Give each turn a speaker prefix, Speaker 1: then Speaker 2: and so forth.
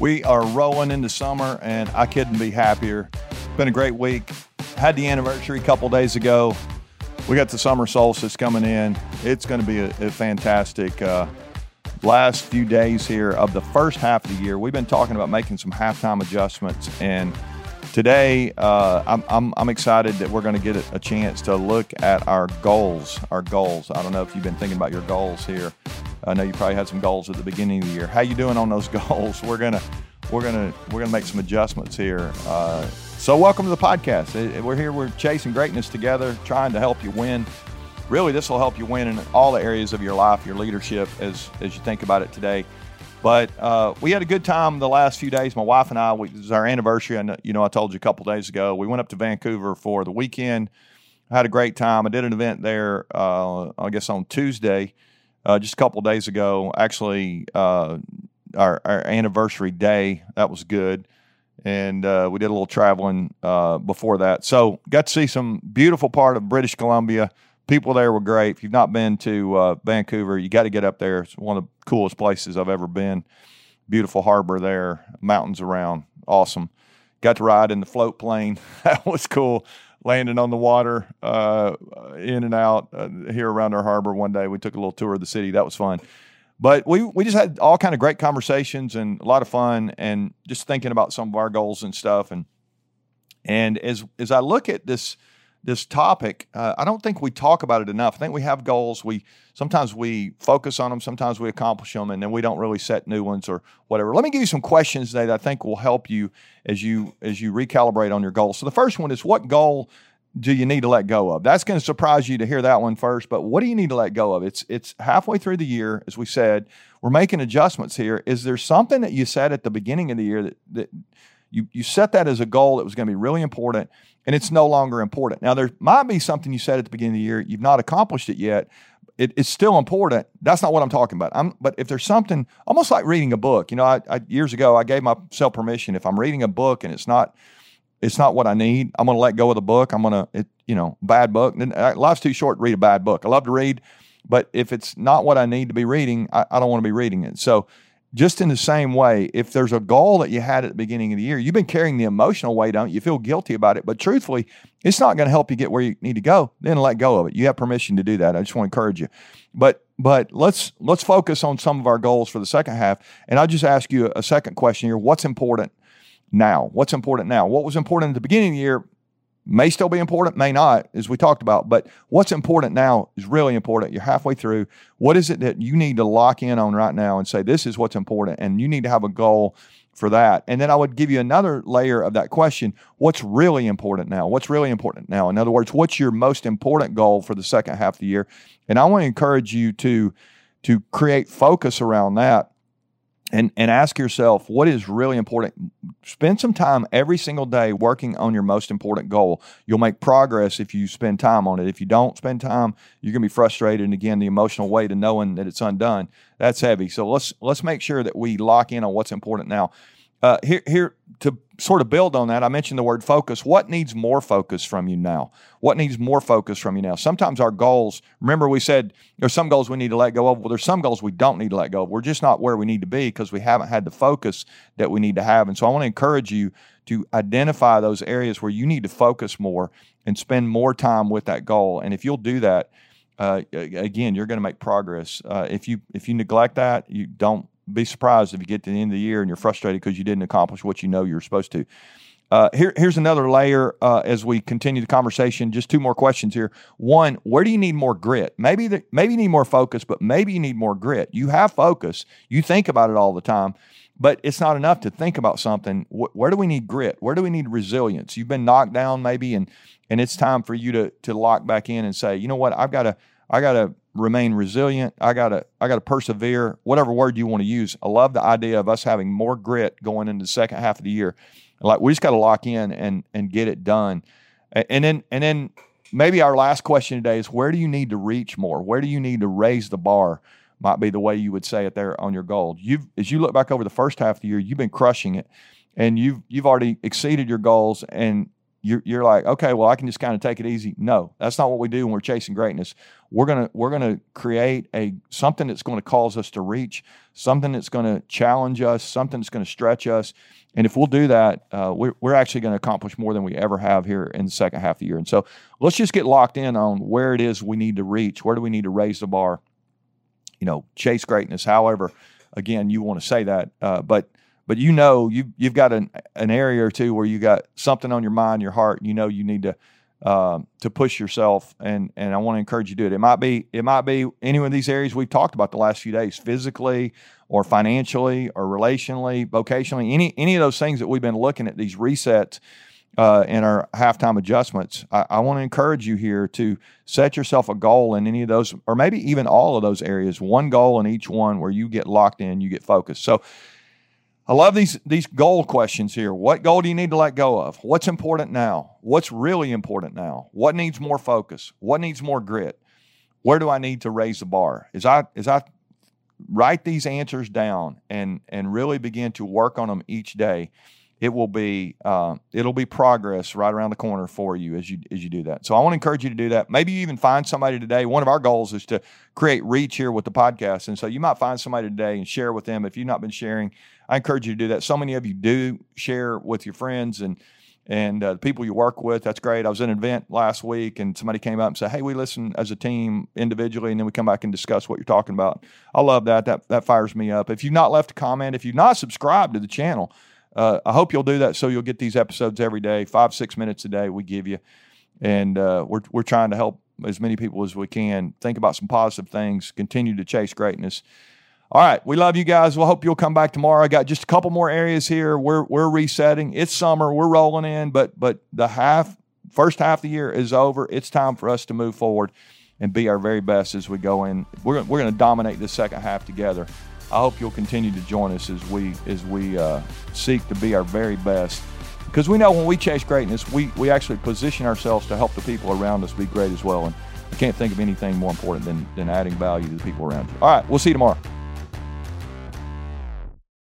Speaker 1: We are rolling into summer, and I couldn't be happier. Been a great week. Had the anniversary a couple days ago. We got the summer solstice coming in. It's going to be a, a fantastic uh, last few days here of the first half of the year. We've been talking about making some halftime adjustments, and today uh, I'm, I'm, I'm, excited that we're going to get a chance to look at our goals. Our goals. I don't know if you've been thinking about your goals here. I know you probably had some goals at the beginning of the year. How you doing on those goals? We're gonna we're gonna we're gonna make some adjustments here. Uh, so welcome to the podcast. We're here. We're chasing greatness together, trying to help you win. Really, this will help you win in all the areas of your life, your leadership, as as you think about it today. But uh, we had a good time the last few days. My wife and I, we, it was our anniversary. And you know, I told you a couple days ago, we went up to Vancouver for the weekend. Had a great time. I did an event there, uh, I guess on Tuesday uh, just a couple days ago. Actually, uh, our, our, anniversary day that was good, and uh, we did a little traveling uh, before that. So got to see some beautiful part of British Columbia. People there were great. If you've not been to uh, Vancouver, you got to get up there. It's one of the coolest places I've ever been. Beautiful harbor there, mountains around, awesome. Got to ride in the float plane. that was cool landing on the water, uh, in and out uh, here around our harbor one day. We took a little tour of the city. That was fun. But we, we just had all kind of great conversations and a lot of fun and just thinking about some of our goals and stuff. And and as as I look at this this topic, uh, I don't think we talk about it enough. I think we have goals. We sometimes we focus on them, sometimes we accomplish them, and then we don't really set new ones or whatever. Let me give you some questions today that I think will help you as you as you recalibrate on your goals. So the first one is what goal do you need to let go of? That's going to surprise you to hear that one first, but what do you need to let go of? It's it's halfway through the year, as we said. We're making adjustments here. Is there something that you said at the beginning of the year that that you, you set that as a goal that was going to be really important and it's no longer important. Now, there might be something you said at the beginning of the year, you've not accomplished it yet. It, it's still important. That's not what I'm talking about. I'm, but if there's something almost like reading a book, you know, I, I, years ago I gave myself permission. If I'm reading a book and it's not, it's not what I need, I'm going to let go of the book. I'm going to, it, you know, bad book. Uh, life's too short to read a bad book. I love to read, but if it's not what I need to be reading, I, I don't want to be reading it. So just in the same way, if there's a goal that you had at the beginning of the year, you've been carrying the emotional weight on it, you feel guilty about it, but truthfully, it's not going to help you get where you need to go, then let go of it. You have permission to do that. I just want to encourage you. But but let's let's focus on some of our goals for the second half. And I'll just ask you a second question here. What's important now? What's important now? What was important at the beginning of the year may still be important, may not, as we talked about. But what's important now is really important. You're halfway through. What is it that you need to lock in on right now and say, this is what's important? And you need to have a goal for that. And then I would give you another layer of that question what's really important now? What's really important now? In other words, what's your most important goal for the second half of the year? And I want to encourage you to, to create focus around that and and ask yourself what is really important? Spend some time every single day working on your most important goal. You'll make progress if you spend time on it. If you don't spend time you're going to be frustrated and again the emotional weight of knowing that it's undone. That's heavy. So let's let's make sure that we lock in on what's important. Now uh, here, here to sort of build on that, I mentioned the word focus. What needs more focus from you now? What needs more focus from you now? Sometimes our goals, remember we said there's some goals we need to let go of. Well, there's some goals we don't need to let go of. We're just not where we need to be because we haven't had the focus that we need to have. And so I want to encourage you to identify those areas where you need to focus more and spend more time with that goal. And if you'll do that, uh, again, you're going to make progress. Uh, if you if you neglect that, you don't be surprised if you get to the end of the year and you're frustrated because you didn't accomplish what you know you're supposed to. Uh, here, here's another layer uh, as we continue the conversation. Just two more questions here. One, where do you need more grit? Maybe the, maybe you need more focus, but maybe you need more grit. You have focus. You think about it all the time, but it's not enough to think about something. Wh- where do we need grit? Where do we need resilience? You've been knocked down maybe, and and it's time for you to to lock back in and say, you know what, I've got to I got to remain resilient. I gotta I gotta persevere. Whatever word you want to use. I love the idea of us having more grit going into the second half of the year. Like we just got to lock in and and get it done. And then and then maybe our last question today is where do you need to reach more? Where do you need to raise the bar? Might be the way you would say it there on your goal. You've as you look back over the first half of the year, you've been crushing it, and you've you've already exceeded your goals and you're, you're like, okay, well, I can just kind of take it easy. No, that's not what we do when we're chasing greatness. We're gonna we're gonna create a something that's going to cause us to reach, something that's going to challenge us, something that's going to stretch us. And if we'll do that, uh, we're, we're actually going to accomplish more than we ever have here in the second half of the year. And so let's just get locked in on where it is we need to reach. Where do we need to raise the bar? You know, chase greatness. However, again, you want to say that, uh, but but you know you you've got an an area or two where you got something on your mind, your heart. You know you need to um, to push yourself, and and I want to encourage you to do it. It might be it might be any of these areas we've talked about the last few days, physically or financially or relationally, vocationally, any any of those things that we've been looking at these resets. Uh, in our halftime adjustments, I, I want to encourage you here to set yourself a goal in any of those, or maybe even all of those areas. One goal in each one where you get locked in, you get focused. So, I love these these goal questions here. What goal do you need to let go of? What's important now? What's really important now? What needs more focus? What needs more grit? Where do I need to raise the bar? As I as I write these answers down and and really begin to work on them each day, it will be uh, it'll be progress right around the corner for you as you as you do that. So I want to encourage you to do that. Maybe you even find somebody today. One of our goals is to create reach here with the podcast, and so you might find somebody today and share with them. If you've not been sharing, I encourage you to do that. So many of you do share with your friends and and uh, the people you work with. That's great. I was at an event last week, and somebody came up and said, "Hey, we listen as a team individually, and then we come back and discuss what you're talking about." I love that. That that fires me up. If you've not left a comment, if you've not subscribed to the channel uh, I hope you'll do that so you'll get these episodes every day, five, six minutes a day we give you. And uh, we're, we're trying to help as many people as we can think about some positive things, continue to chase greatness. All right, we love you guys. We'll hope you'll come back tomorrow. I got just a couple more areas here. We're we're resetting. It's summer. We're rolling in, but but the half first half of the year is over. It's time for us to move forward and be our very best as we go in. We're we're going to dominate the second half together. I hope you'll continue to join us as we as we uh, seek to be our very best. Because we know when we chase greatness, we, we actually position ourselves to help the people around us be great as well. And I can't think of anything more important than, than adding value to the people around you. All right, we'll see you tomorrow.